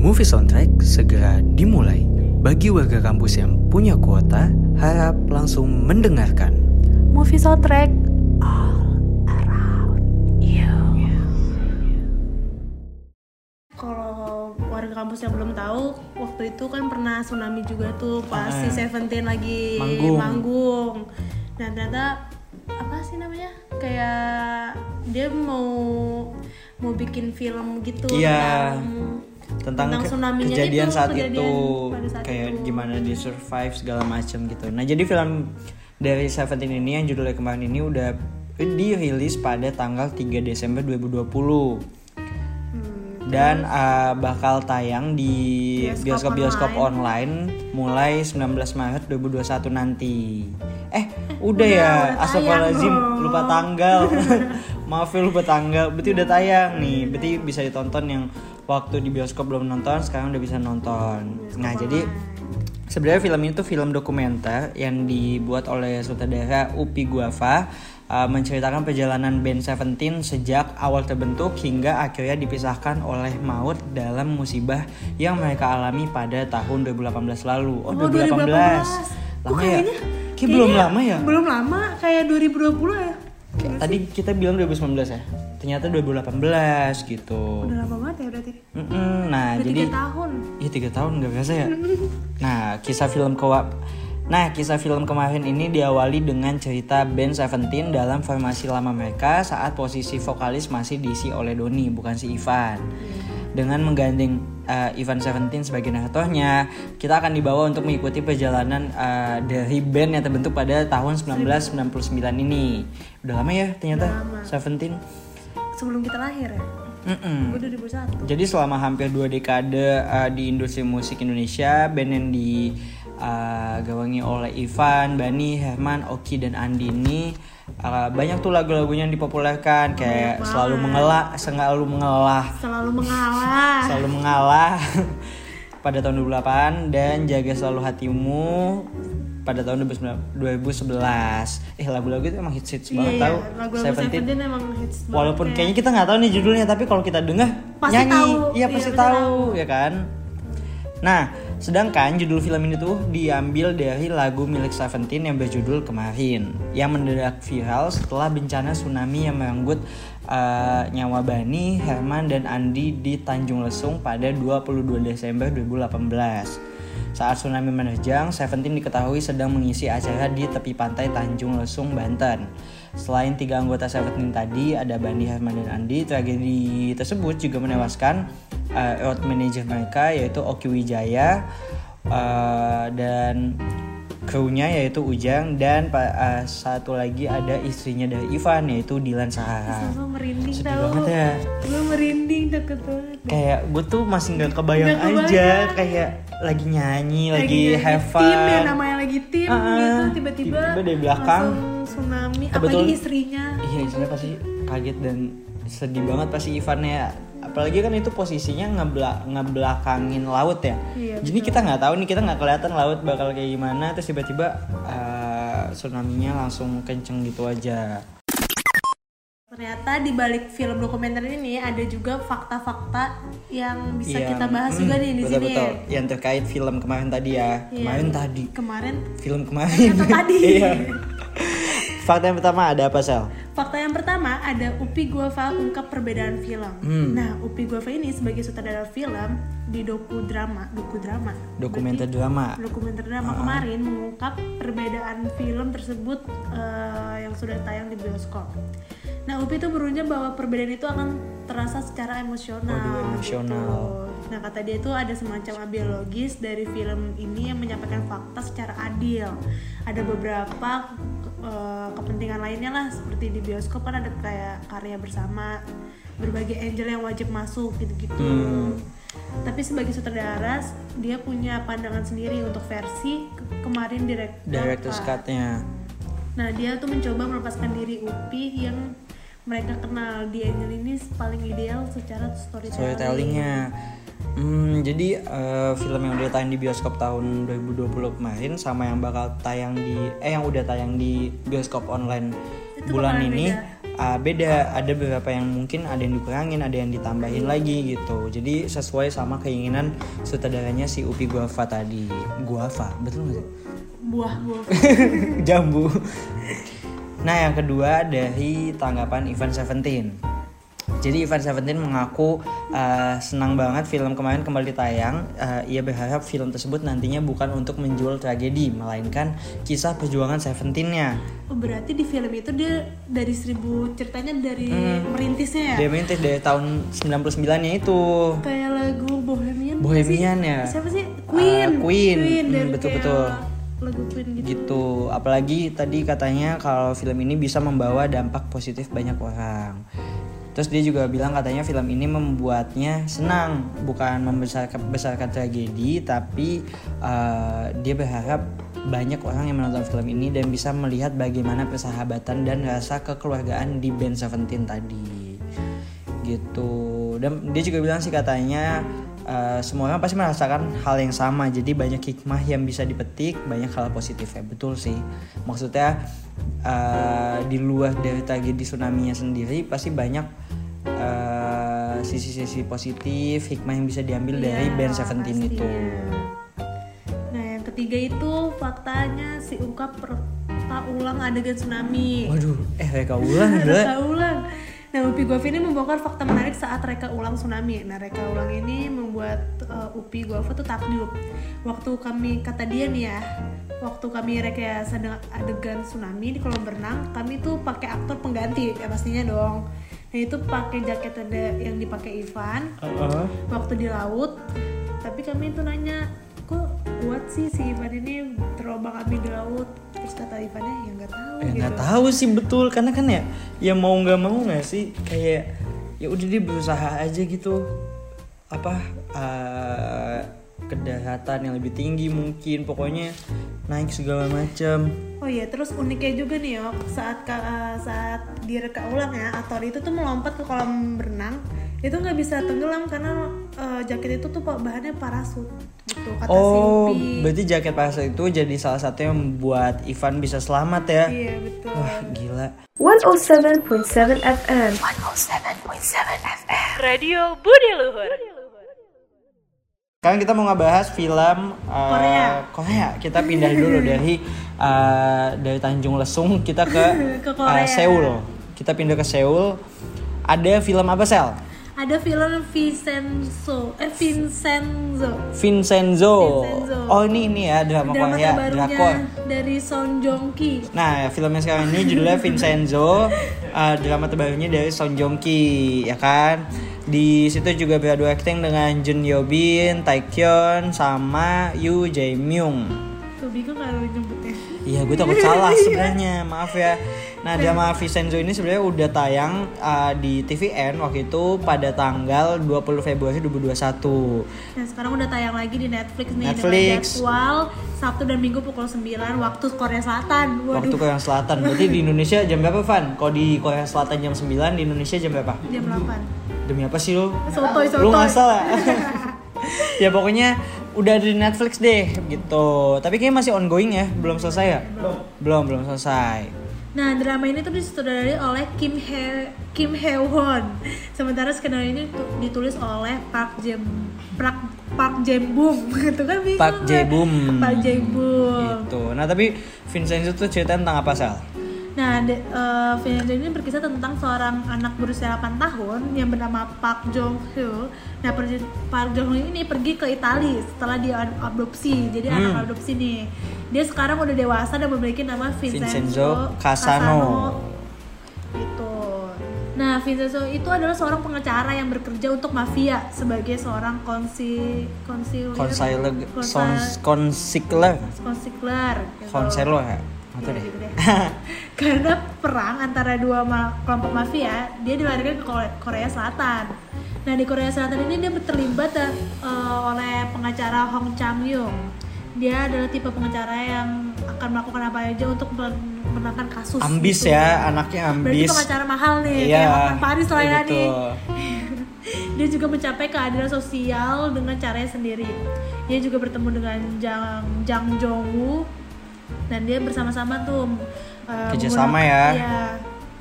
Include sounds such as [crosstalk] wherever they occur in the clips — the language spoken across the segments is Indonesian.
Movie Soundtrack segera dimulai. Bagi warga kampus yang punya kuota, harap langsung mendengarkan. Movie soundtrack all around you. Kalau warga kampus yang belum tahu, waktu itu kan pernah tsunami juga tuh pas Ah, si Seventeen lagi manggung. manggung. Nah ternyata apa sih namanya? Kayak dia mau mau bikin film gitu Iya. tentang Tentang, Tentang kejadian itu, saat kejadian itu, saat kayak itu. gimana di survive segala macam gitu. Nah jadi film dari Seventeen ini yang judulnya kemarin ini udah dirilis pada tanggal 3 Desember 2020 Hmm, dan uh, bakal tayang di Bioskop bioskop-bioskop online. mulai 19 Maret 2021 nanti. Eh, udah ya, udah astagfirullahaladzim, tayang dong. lupa tanggal. [laughs] Maaf ya lupa tanggal. Berarti udah tayang nih. Berarti bisa ditonton yang waktu di bioskop belum nonton, sekarang udah bisa nonton. Nah, jadi Sebenarnya film ini tuh film dokumenter yang dibuat oleh sutradara Upi Guava uh, menceritakan perjalanan band Seventeen sejak awal terbentuk hingga akhirnya dipisahkan oleh maut dalam musibah yang mereka alami pada tahun 2018 lalu. Oh, Oh, 2018. 2018. Lama Oh, ya? kayaknya- Kayak belum kayaknya lama ya? Belum lama, kayak 2020 ya. Kayak Tadi kita bilang 2019 ya. Ternyata 2018 gitu. Udah lama banget ya berarti. Mm-mm, Nah, Udah jadi tiga tahun. Iya tiga tahun nggak biasa ya. [laughs] Nah kisah film kewa Nah kisah film kemarin ini diawali dengan cerita band Seventeen dalam formasi lama mereka saat posisi vokalis masih diisi oleh Doni bukan si Ivan. Dengan menggandeng uh, Ivan Seventeen sebagai naratornya, kita akan dibawa untuk mengikuti perjalanan uh, dari band yang terbentuk pada tahun 1999 ini. Udah lama ya ternyata Seventeen. Sebelum kita lahir ya. Mm-mm. Gue 2001. Jadi selama hampir dua dekade uh, di industri musik Indonesia, band yang digawangi oleh Ivan, Bani, Herman, Oki dan Andi ini uh, banyak tuh lagu-lagunya yang dipopulerkan kayak selalu mengalah, selalu mengalah, Selalu [laughs] mengalah. selalu mengalah pada tahun 2008 dan jaga selalu hatimu pada tahun 2011. Eh lagu-lagu itu emang hits-hits banget Iya, tahu. lagu-lagu Seventeen. Seventeen emang hits banget. Walaupun kayak- kayaknya kita nggak tahu nih judulnya, tapi kalau kita dengar Pasti nyanyi, tahu. iya Iya, pasti tahu, tahu. ya kan? Nah, sedangkan judul film ini tuh diambil dari lagu milik Seventeen yang berjudul Kemarin, yang mendadak viral setelah bencana tsunami yang merenggut eh, nyawa Bani, Herman, dan Andi di Tanjung Lesung pada 22 Desember 2018. Saat tsunami menerjang, Seventeen diketahui sedang mengisi acara di tepi pantai Tanjung Lesung, Banten. Selain tiga anggota Seventeen tadi, ada Bani, Herman, dan Andi. Tragedi tersebut juga menewaskan uh, road manager mereka yaitu Oki Wijaya uh, dan krunya yaitu Ujang dan uh, satu lagi ada istrinya dari Ivan yaitu Dilan Sahara. Gue merinding Sedih tau. banget ya. Gue merinding deket banget. Kayak gue tuh masih nggak kebayang kebayang. aja kayak lagi nyanyi, lagi, have fun. tim ya namanya lagi tim ah. gitu tiba-tiba Tiba-tiba dari belakang. tsunami Kebetulan- apalagi istrinya Iya istrinya pasti kaget dan sedih banget pasti Ivan ya apalagi kan itu posisinya ngebla ngebelakangin laut ya. Iya, jadi kita nggak tahu nih kita nggak kelihatan laut bakal kayak gimana terus tiba-tiba uh, tsunami-nya langsung kenceng gitu aja. Ternyata di balik film dokumenter ini ada juga fakta-fakta yang bisa Iya, kita bahas hmm, juga nih di sini. betul-betul. yang terkait film kemarin tadi ya. Iya. kemarin tadi. Kemarin film kemarin. Ternyata tadi. [laughs] iya [laughs] fakta yang pertama ada apa sel Fakta yang pertama ada Upi Guava ungkap perbedaan film. Hmm. Nah, Upi Guava ini sebagai sutradara film di doku drama, doku drama, dokumenter drama dokumenter drama kemarin mengungkap perbedaan film tersebut eh, yang sudah tayang di bioskop. Nah, Upi itu berujar bahwa perbedaan itu akan terasa secara emosional. Waduh, emosional. gitu. Nah, kata dia itu ada semacam biologis dari film ini yang menyampaikan fakta secara adil. Ada beberapa eh, kepentingan lainnya lah seperti di bioskop kan ada kayak karya bersama, berbagai angel yang wajib masuk gitu-gitu. Hmm. Tapi sebagai sutradara dia punya pandangan sendiri untuk versi ke- kemarin direktur. director's cut-nya Nah dia tuh mencoba melepaskan diri Upi yang mereka kenal di Angel ini paling ideal secara storytelling. storytellingnya. Hmm, jadi eh, film yang udah tayang di bioskop tahun 2020 kemarin sama yang bakal tayang di eh yang udah tayang di bioskop online Itu bulan ini beda. uh, beda. Ada beberapa yang mungkin ada yang dikurangin ada yang ditambahin lagi gitu. Jadi sesuai sama keinginan sutradaranya si Upi Guava tadi. Guava betul nggak sih? Buah-buah [laughs] jambu nah yang kedua dari tanggapan Event Seventeen jadi Ivan Seventeen mengaku uh, senang banget film kemarin kembali tayang. Uh, ia berharap film tersebut nantinya bukan untuk menjual tragedi, melainkan kisah perjuangan Seventeennya. Oh, berarti di film itu dia dari seribu ceritanya dari merintisnya ya Dia merintis dari tahun 99-nya itu. kayak lagu Bohemian Bohemian sih? ya? siapa sih Queen Ah, Queen. Hmm, dari betul, kayak. Lagu Queen gitu? Gitu. Apalagi tadi katanya kalau film ini bisa membawa dampak positif banyak orang. Terus dia juga bilang katanya film ini membuatnya senang. Bukan membesarkan besarkan tragedi tapi eh, dia berharap banyak orang yang menonton film ini dan bisa melihat bagaimana persahabatan dan rasa kekeluargaan di band Seventeen tadi. Gitu. Dan dia juga bilang sih katanya eh, semua orang pasti merasakan hal yang sama. Jadi banyak hikmah yang bisa dipetik banyak hal positifnya. Betul sih. Maksudnya eh, di luar dari tragedi tsunami nya sendiri pasti banyak eh, sisi-sisi positif hikmah yang bisa diambil dari Iya, band Seventeen pastinya. itu. Nah yang ketiga itu faktanya si ungkap reka ulang adegan tsunami. Waduh eh mereka ulang reka ulang [laughs] Nah, Upi Guava ini membongkar fakta menarik saat reka ulang tsunami. Nah, reka ulang ini membuat uh, Upi Guava tuh takjub. Waktu kami kata dia nih ya, waktu kami rekayasa adegan tsunami di kolam renang, kami tuh pakai aktor pengganti ya pastinya dong. Nah, itu pakai jaket ada yang dipakai Ivan Heeh. waktu di laut. Tapi kami tuh nanya, kok kuat sih si Ivan ini terombang ambing di laut? Terus kata Ivannya, ya nggak tahu. Eh, gitu. nggak tahu sih betul karena kan ya ya mau nggak mau nggak sih kayak ya udah dia berusaha aja gitu apa eh, kedaratan yang lebih tinggi mungkin pokoknya naik segala macam Oh iya, terus uniknya juga nih yok saat eh, saat direka ulang ya, aktor itu tuh melompat ke kolam berenang, itu nggak bisa tenggelam karena eh, jaket itu tuh bahannya parasut gitu kata oh si Upi. berarti jaket parasut itu jadi salah satu yang membuat Ivan bisa selamat ya Iya betul. wah gila 107.7 FM. 107.7 FM. Radio Budi Luhur. Sekarang kita mau ngebahas film uh, Korea. Korea. Kita pindah dulu dari uh, dari Tanjung Lesung kita ke, [laughs] Ke Korea. uh, Seoul. Kita pindah ke Seoul. Ada film apa sel? Ada film Vincenzo, eh Vincenzo. Vincenzo. Vincenzo. Oh ini ini ya drama, Drama Korea, drakor. dari Son Joong Ki. Nah filmnya sekarang ini judulnya Vincenzo. uh, [laughs] drama terbarunya dari Song Joong Ki, ya kan? Di situ juga beradu acting dengan Jun Yo Bin, Taekyeon, sama Yoo Jae Myung. Tuh bingung kalau nyebutnya. Iya, gue takut salah [laughs] sebenarnya. Maaf ya. Nah, drama Vincenzo ini sebenarnya udah tayang uh, di TVN waktu itu pada tanggal 20 Februari 2021. Nah sekarang udah tayang lagi di Netflix nih Netflix. dengan jadwal Sabtu dan Minggu pukul 9 waktu Korea Selatan. Waduh. Waktu Korea Selatan. [laughs] Berarti di Indonesia jam berapa, Van? Kalau di Korea Selatan jam 9, di Indonesia jam berapa? jam 8 Demi apa sih lu? Sotoy, sotoy. Lu ngasal ya? [laughs] ya pokoknya udah ada di Netflix deh gitu. Tapi kayaknya masih ongoing ya, belum selesai ya? Belum. Belum, belum selesai. Nah drama ini tuh disutradarai oleh Kim He Kim Heo Won. Sementara skenario ini tu- ditulis oleh Park Jem Park Park Jae Bum. [laughs] Itu kan bingung. Park Jae Bum. Park Jae Bum. Gitu. Nah, tapi Vincenzo tuh cerita tentang apa, Sel? Nah, de, eh, Vincenzo ini berkisah tentang seorang anak berusia 8 tahun yang bernama Park Jong Hyo. Nah, pergi- Park Jong Hyo ini pergi ke Italia setelah dia adopsi. Jadi Hmm. anak adopsi nih. Dia sekarang udah dewasa dan memiliki nama Vincenzo, Vincenzo Casano. Gitu. Nah, Vincenzo itu adalah seorang pengacara yang bekerja untuk mafia sebagai seorang konsi Konsiler, konsa- konsikler, konsikler gitu. Tahu deh. Gitu. [laughs] Karena perang antara dua ma- kelompok mafia, dia dilarikan ke Kore- Korea Selatan. Nah di Korea Selatan ini dia terlibat eh, oleh pengacara Hong Chang Yung. Dia adalah tipe pengacara yang akan melakukan apa aja untuk men- memenangkan kasus. Ambis gitu. ya, anaknya Berarti ambis. pengacara mahal nih, Iya, kayak Hotman Paris lah ya iya, nih. [laughs] Dia juga mencapai keadilan sosial dengan caranya sendiri. Dia juga bertemu dengan Jang Jang Jong Woo dan dia bersama-sama tuh uh, Kerjasama ya. Apa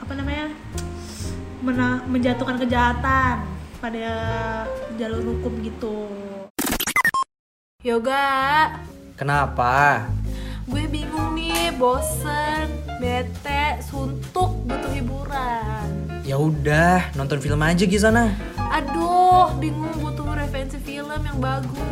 apa namanya mena- menjatuhkan kejahatan pada jalur hukum gitu yoga Kenapa? gue bingung nih bosen bete suntuk butuh hiburan Ya udah, nonton film aja di sana. aduh bingung butuh referensi film yang bagus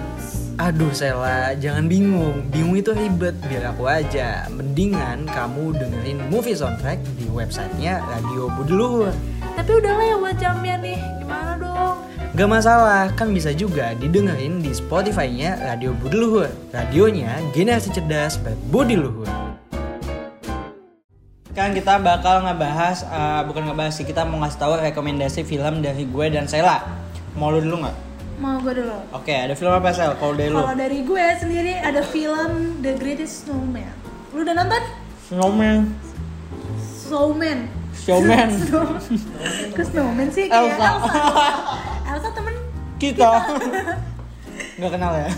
Aduh Sela, jangan bingung. Bingung itu ribet, biar aku aja. Mendingan kamu dengerin movie soundtrack di websitenya Radio Budeluhur. tapi udah lewat jamnya nih gimana dong Gak masalah, kan bisa juga didengerin di Spotify-nya Radio Budeluhur. Radionya generasi cerdas berbudi luhur. Sekarang kita bakal ngebahas, eh, bukan ngebahas sih, kita mau ngasih tahu rekomendasi film dari gue dan Sela. Mau lu dulu nggak? Mau gue dulu Oke, ada film apa Sel? Kalau dari lu? Kalau dari gue sendiri ada film The Greatest Snowman. Lu udah nonton? Snowman. Snowman. Showman. [laughs] Ke Snowman sih kayak Elsa. Elsa. [laughs] Elsa temen Kita. [laughs] Nggak kenal ya?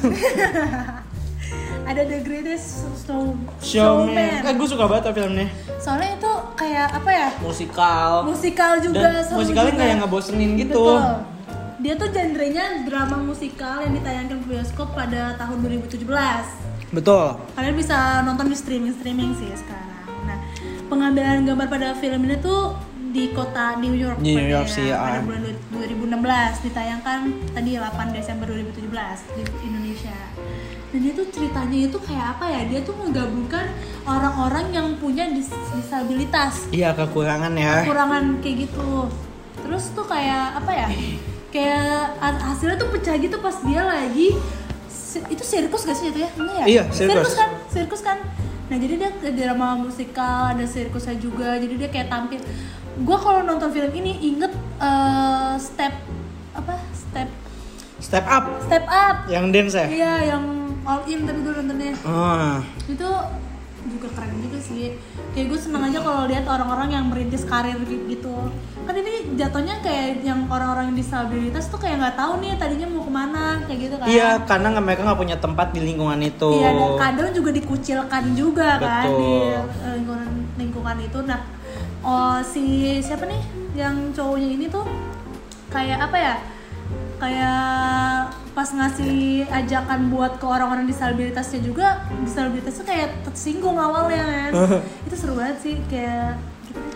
ada The Greatest Snow Showman. Eh, gue suka banget tuh filmnya. Soalnya itu kayak apa ya? Musikal. Musikal juga. Dan musikalnya juga. kayak ngebosenin gitu. Betul. Dia tuh genrenya drama musikal yang ditayangkan bioskop pada tahun 2017. Betul. kalian bisa nonton di streaming streaming sih sekarang. Nah, pengambilan gambar pada film ini tuh di kota New York. Di New pada- York sih, Pada ah. bulan 2016 ditayangkan tadi 8 Desember 2017 di Indonesia. Dan itu ceritanya itu kayak apa ya? Dia tuh menggabungkan orang-orang yang punya dis- disabilitas Iya, kekurangan ya. kekurangan kayak gitu terus tuh kayak apa ya kayak ha- hasilnya tuh pecah gitu pas dia lagi itu sirkus gak sih itu ya? Enggak ya? Iya, sirkus. kan? Sirkus kan? Nah jadi dia ke drama musikal ada sirkusnya juga jadi dia kayak tampil. Gue kalau nonton film ini inget eh, step apa? Step Step up. Step up. Yang dance ya? iya yang all in tapi gue nontonnya. Ah, itu juga sih. Kayak gue seneng aja kalau lihat orang-orang yang merintis karir gi- gitu. Kan ini jatuhnya kayak yang orang-orang disabilitas tuh kayak nggak tahu nih tadinya mau ke mana kayak gitu kan. Iya, karena nggak- mereka nggak punya tempat di lingkungan itu. Iya, dan kadang juga dikucilkan juga kan Betul. di eh, lingkungan lingkungan itu. Nah oh si siapa nih yang cowoknya ini tuh kayak apa ya kayak pas ngasih ajakan buat ke orang-orang disabilitasnya juga disabilitasnya kayak tersinggung awalnya kan [laughs] itu seru banget sih kayak.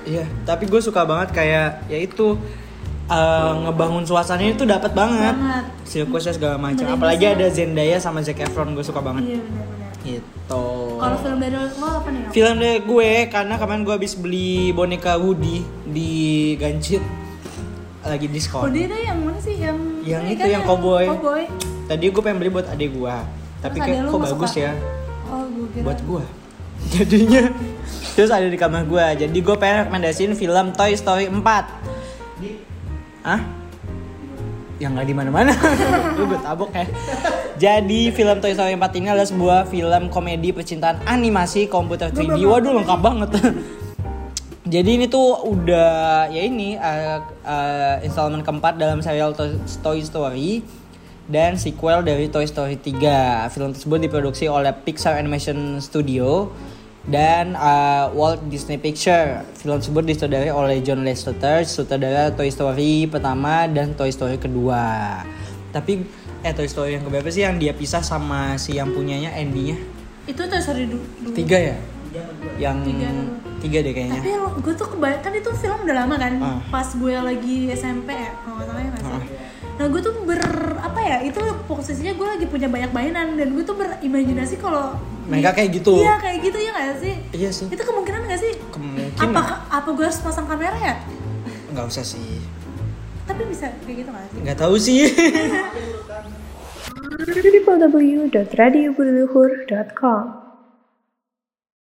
Iya, tapi gue suka banget kayak ya itu eh, ngebangun suasananya itu dapat banget. Banget. Sirkusnya segala macam. Apalagi ada Zendaya sama Zac Efron gue suka banget. iya benar-benar Gitu. kalau film dari lo apa nih? Film dari gue karena kemarin gue habis beli boneka Woody di Gancit lagi diskon. Kode itu yang yang ini itu, kan yang cowboy. cowboy. Tadi gue pengen beli buat adik gue, tapi kayak kok bagus suka? ya oh gue kira buat gue. [laughs] Jadinya terus ada di kamar gue. Jadi gue pengen rekomendasiin film Toy Story 4. Hah? Yang nggak di mana-mana. [laughs] Lu gue tabok ya. Jadi film Toy Story 4 ini adalah sebuah film komedi percintaan animasi komputer 3D. Waduh lengkap banget. [laughs] Jadi ini tuh udah ya ini uh, uh, installment keempat dalam serial To- Toy Story dan sequel dari Toy Story 3. Film tersebut diproduksi oleh Pixar Animation Studio dan uh, Walt Disney Picture. Film tersebut disutradarai oleh John Lasseter, sutradara Toy Story pertama dan Toy Story kedua. Tapi eh Toy Story yang keberapa sih yang dia pisah sama si yang punyanya Andy-nya? itu tuh sorry dulu Tiga ya? Yang Tiga. Tiga deh kayaknya. tapi gue tuh kebayang kan itu film udah lama kan Ah. pas gue lagi SMP ya kalau nggak salah ya Ah. nah gue tuh ber apa ya itu posisinya gue lagi punya banyak mainan dan gue tuh berimajinasi kalau Mereka kayak gitu. iya kayak gitu ya nggak sih Iya sih. itu kemungkinan nggak sih Kemungkinan. apa apa gue harus pasang kamera ya Nggak usah sih. tapi bisa kayak gitu nggak sih Nggak tahu sih. [laughs] www.radiobuleluhur.com